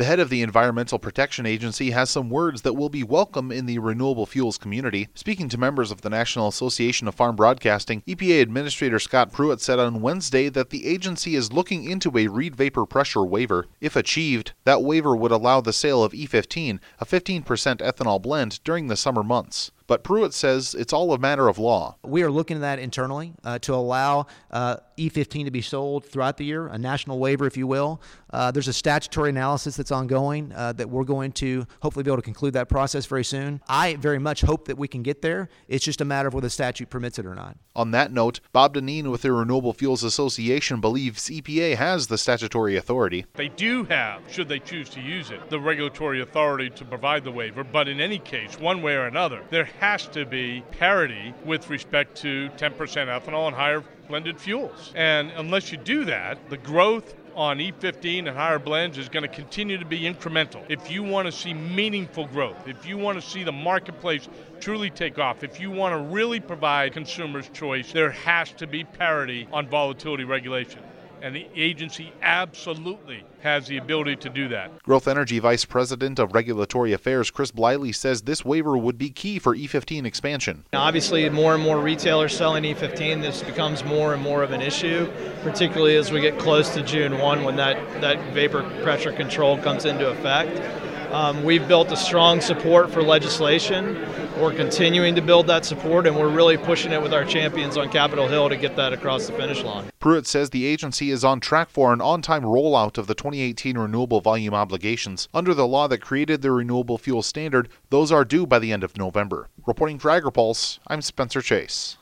The head of the Environmental Protection Agency has some words that will be welcome in the renewable fuels community. Speaking to members of the National Association of Farm Broadcasting, EPA Administrator Scott Pruitt said on Wednesday that the agency is looking into a Reid vapor pressure waiver. If achieved, that waiver would allow the sale of E15, a 15% ethanol blend, during the summer months. But Pruitt says it's all a matter of law. We are looking at that internally uh, to allow uh, E15 to be sold throughout the year, a national waiver, if you will. Uh, there's a statutory analysis that's ongoing uh, that we're going to hopefully be able to conclude that process very soon. I very much hope that we can get there. It's just a matter of whether the statute permits it or not. On that note, Bob Dinneen with the Renewable Fuels Association believes EPA has the statutory authority. They do have, should they choose to use it, the regulatory authority to provide the waiver, but in any case, one way or another, there has to be parity with respect to 10% ethanol and higher blended fuels. And unless you do that, the growth on E15 and higher blends is going to continue to be incremental. If you want to see meaningful growth, if you want to see the marketplace truly take off, if you want to really provide consumers choice, there has to be parity on volatility regulation and the agency absolutely has the ability to do that. Growth Energy Vice President of Regulatory Affairs Chris Bliley says this waiver would be key for E15 expansion. Now, obviously, more and more retailers selling E15, this becomes more and more of an issue, particularly as we get close to June 1 when that, that vapor pressure control comes into effect. Um, we've built a strong support for legislation. We're continuing to build that support, and we're really pushing it with our champions on Capitol Hill to get that across the finish line. Pruitt says the agency is on track for an on time rollout of the 2018 renewable volume obligations. Under the law that created the renewable fuel standard, those are due by the end of November. Reporting for Agri-Pulse, I'm Spencer Chase.